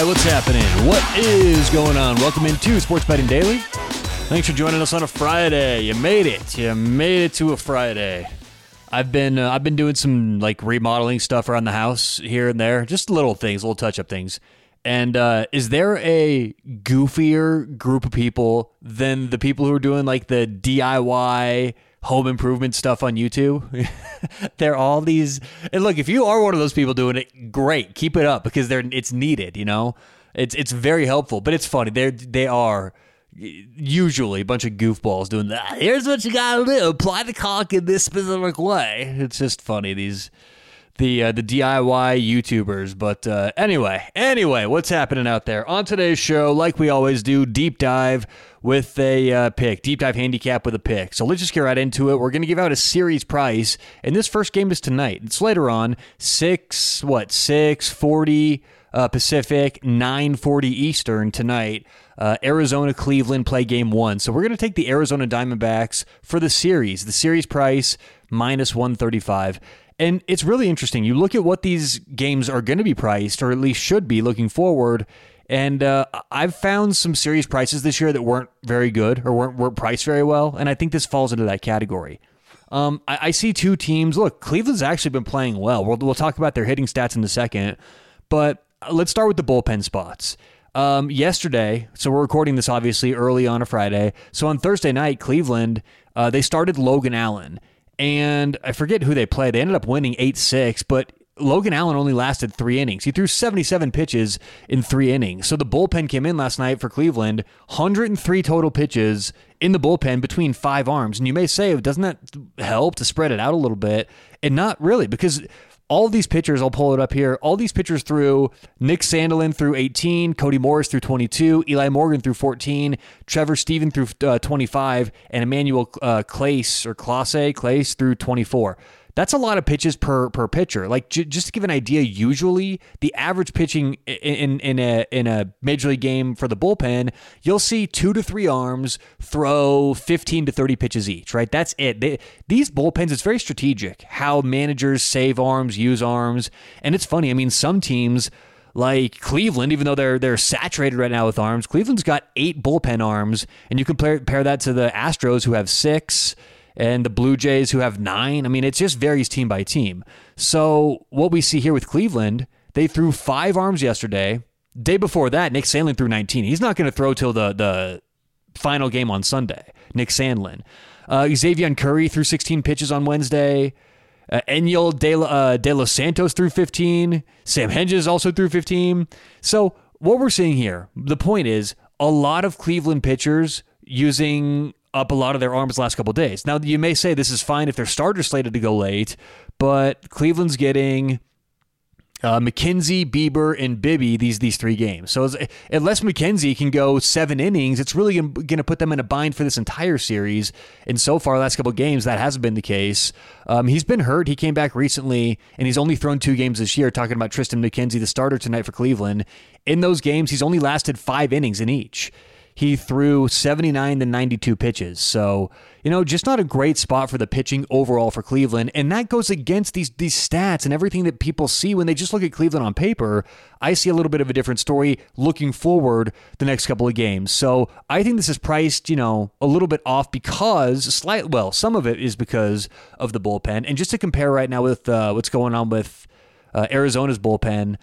what's happening? What is going on? Welcome into Sports Betting Daily. Thanks for joining us on a Friday. You made it. You made it to a Friday. I've been uh, I've been doing some like remodeling stuff around the house here and there, just little things, little touch up things. And uh, is there a goofier group of people than the people who are doing like the DIY home improvement stuff on YouTube? they're all these. And look, if you are one of those people doing it, great, keep it up because they're it's needed. You know, it's it's very helpful. But it's funny. They they are usually a bunch of goofballs doing that. Here's what you gotta do: apply the caulk in this specific way. It's just funny these the uh, the DIY YouTubers. But uh, anyway, anyway, what's happening out there on today's show? Like we always do, deep dive with a uh, pick, deep dive handicap with a pick. So let's just get right into it. We're going to give out a series price, and this first game is tonight. It's later on, six what six forty uh, Pacific, nine forty Eastern tonight. Uh, Arizona Cleveland play game one. So we're going to take the Arizona Diamondbacks for the series. The series price minus 135. And it's really interesting. You look at what these games are going to be priced, or at least should be looking forward. And uh, I've found some series prices this year that weren't very good or weren't, weren't priced very well. And I think this falls into that category. Um, I, I, see two teams. Look, Cleveland's actually been playing well. We'll, we'll talk about their hitting stats in a second. But let's start with the bullpen spots. Um, yesterday, so we're recording this obviously early on a Friday. So on Thursday night, Cleveland, uh, they started Logan Allen. And I forget who they played. They ended up winning 8 6, but Logan Allen only lasted three innings. He threw 77 pitches in three innings. So the bullpen came in last night for Cleveland, 103 total pitches in the bullpen between five arms. And you may say, doesn't that help to spread it out a little bit? And not really, because all these pitchers, I'll pull it up here. All these pitchers through Nick Sandlin through 18, Cody Morris through 22, Eli Morgan through 14, Trevor Stephan through uh, 25, and Emmanuel uh, Clase or Clase Clase through 24. That's a lot of pitches per per pitcher. Like j- just to give an idea, usually the average pitching in in a in a major league game for the bullpen, you'll see two to three arms throw 15 to 30 pitches each. Right, that's it. They, these bullpens, it's very strategic how managers save arms, use arms, and it's funny. I mean, some teams like Cleveland, even though they're they're saturated right now with arms, Cleveland's got eight bullpen arms, and you compare compare that to the Astros who have six and the Blue Jays who have nine. I mean, it just varies team by team. So what we see here with Cleveland, they threw five arms yesterday. Day before that, Nick Sandlin threw 19. He's not going to throw till the the final game on Sunday. Nick Sandlin. Uh, Xzavion Curry threw 16 pitches on Wednesday. Uh, De, uh, De Los Santos threw 15. Sam Hentges also threw 15. So what we're seeing here, the point is, a lot of Cleveland pitchers using up a lot of their arms the last couple days. Now, you may say this is fine if their starter slated to go late, but Cleveland's getting uh, McKenzie, Bieber, and Bibee these these three games. So unless McKenzie can go seven innings, it's really going to put them in a bind for this entire series. And so far, last couple games, that hasn't been the case. Um, he's been hurt. He came back recently, and he's only thrown two games this year. Talking about Triston McKenzie, the starter tonight for Cleveland. In those games, he's only lasted five innings in each he threw 79 to 92 pitches. So, you know, just not a great spot for the pitching overall for Cleveland. And that goes against these these stats and everything that people see when they just look at Cleveland on paper. I see a little bit of a different story looking forward the next couple of games. So, I think this is priced, you know, a little bit off because slight well, some of it is because of the bullpen. And just to compare right now with uh, what's going on with uh, Arizona's bullpen,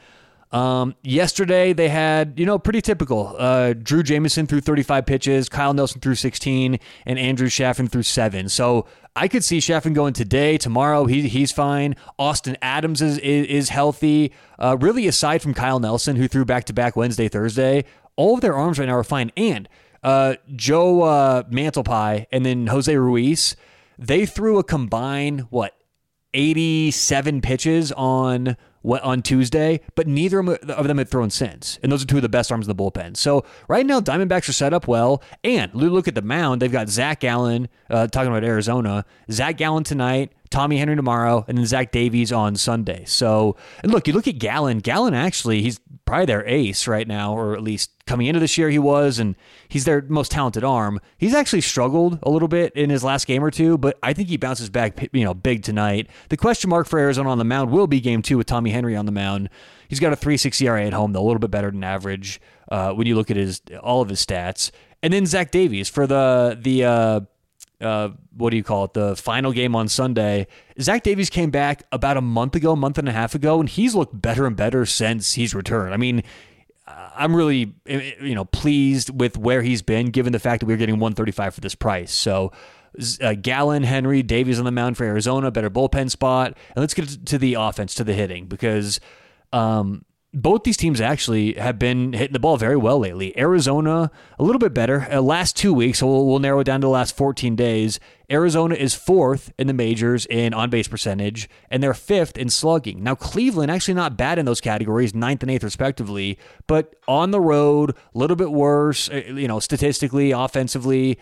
um, yesterday they had, you know, pretty typical. Uh, Drew Jameson threw 35 pitches, Kyle Nelson threw 16, and Andrew Chafin threw seven. So I could see Chafin going today, tomorrow. He, he's fine. Austin Adams is is, is healthy. Uh, really, aside from Kyle Nelson, who threw back to back Wednesday, Thursday, all of their arms right now are fine. And uh, Joe uh, Mantiply and then Jose Ruiz, they threw a combined what 87 pitches on on Tuesday, but neither of them had thrown since. And those are two of the best arms in the bullpen. So right now, Diamondbacks are set up well. And look at the mound. They've got Zac Gallen, uh, talking about Arizona, Zac Gallen tonight, Tommy Henry tomorrow, and then Zach Davies on Sunday. So, and look, you look at Gallen. Gallen actually, he's probably their ace right now, or at least coming into this year he was, and he's their most talented arm. He's actually struggled a little bit in his last game or two, but I think he bounces back, you know, big tonight. The question mark for Arizona on the mound will be game two with Tommy Henry on the mound. He's got a 3.6 ERA at home, though a little bit better than average uh, when you look at his all of his stats. And then Zach Davies for the the uh, uh, what do you call it? The final game on Sunday. Zach Davies came back about a month ago, a month and a half ago, and he's looked better and better since he's returned. I mean, I'm really you know pleased with where he's been, given the fact that we're getting 135 for this price. So. Uh, Gallen, Henry, Davies on the mound for Arizona, better bullpen spot. And let's get to the offense, to the hitting, because um, both these teams actually have been hitting the ball very well lately. Arizona, a little bit better. Uh, last two weeks, so we'll, we'll, narrow it down to the last 14 days. Arizona is fourth in the majors in on base percentage, and they're fifth in slugging. Now, Cleveland, actually not bad in those categories, ninth and eighth respectively, but on the road, a little bit worse, uh, you know, statistically, offensively,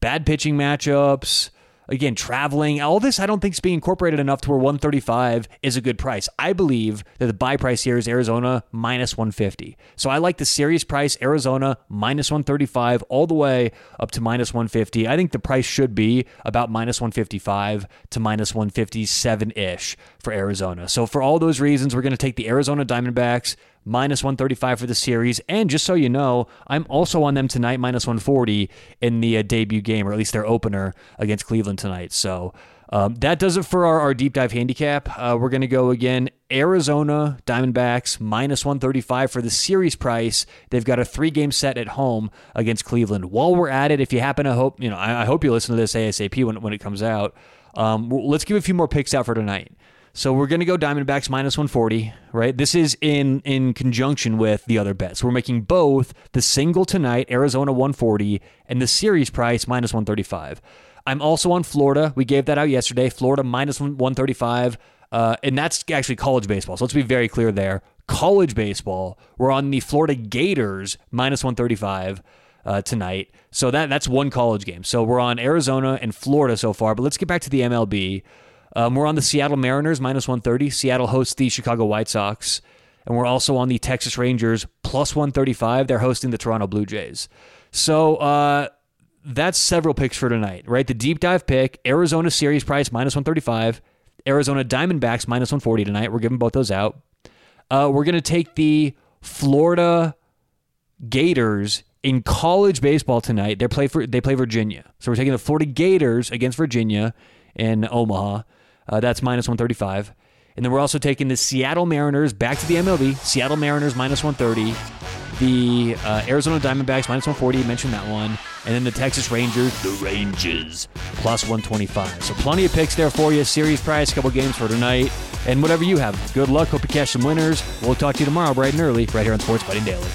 bad pitching matchups again, traveling, all this I don't think is being incorporated enough to where 135 is a good price. I believe that the buy price here is Arizona minus 150. So I like the series price Arizona minus 135 all the way up to minus 150. I think the price should be about minus 155 to minus 157 ish for Arizona. So for all those reasons, we're going to take the Arizona Diamondbacks minus 135 for the series. And just so you know, I'm also on them tonight, minus 140 in the uh, debut game, or at least their opener against Cleveland tonight. So um, that does it for our, our deep dive handicap. Uh, we're going to go again Arizona Diamondbacks minus 135 for the series price. They've got a three game set at home against Cleveland. While we're at it, if you happen to hope, you know, I, I hope you listen to this ASAP when, when it comes out. Um, let's give a few more picks out for tonight. So we're going to go Diamondbacks minus 140, right? This is in in conjunction with the other bets. We're making both the single tonight, Arizona 140, and the series price minus 135. I'm also on Florida. We gave that out yesterday. Florida minus 135, uh, and that's actually college baseball. So let's be very clear there. College baseball, we're on the Florida Gators minus 135. Uh, tonight. So that that's one college game. So we're on Arizona and Florida so far. But let's get back to the MLB. Um, we're on the Seattle Mariners minus 130. Seattle hosts the Chicago White Sox. And we're also on the Texas Rangers plus 135. They're hosting the Toronto Blue Jays. So uh, that's several picks for tonight, right? The deep dive pick Arizona series price minus 135. Arizona Diamondbacks minus 140 tonight. We're giving both those out. Uh, we're going to take the Florida Gators in college baseball tonight. They play for they play Virginia, so we're taking the Florida Gators against Virginia in Omaha. Uh, that's minus 135. And then we're also taking the Seattle Mariners back to the MLB. Seattle Mariners minus 130. The uh, Arizona Diamondbacks minus 140. You mentioned that one. And then the Texas Rangers, the Rangers, plus 125. So plenty of picks there for you. Series price, couple games for tonight. And whatever you have, good luck. Hope you catch some winners. We'll talk to you tomorrow bright and early right here on Sports Betting Daily.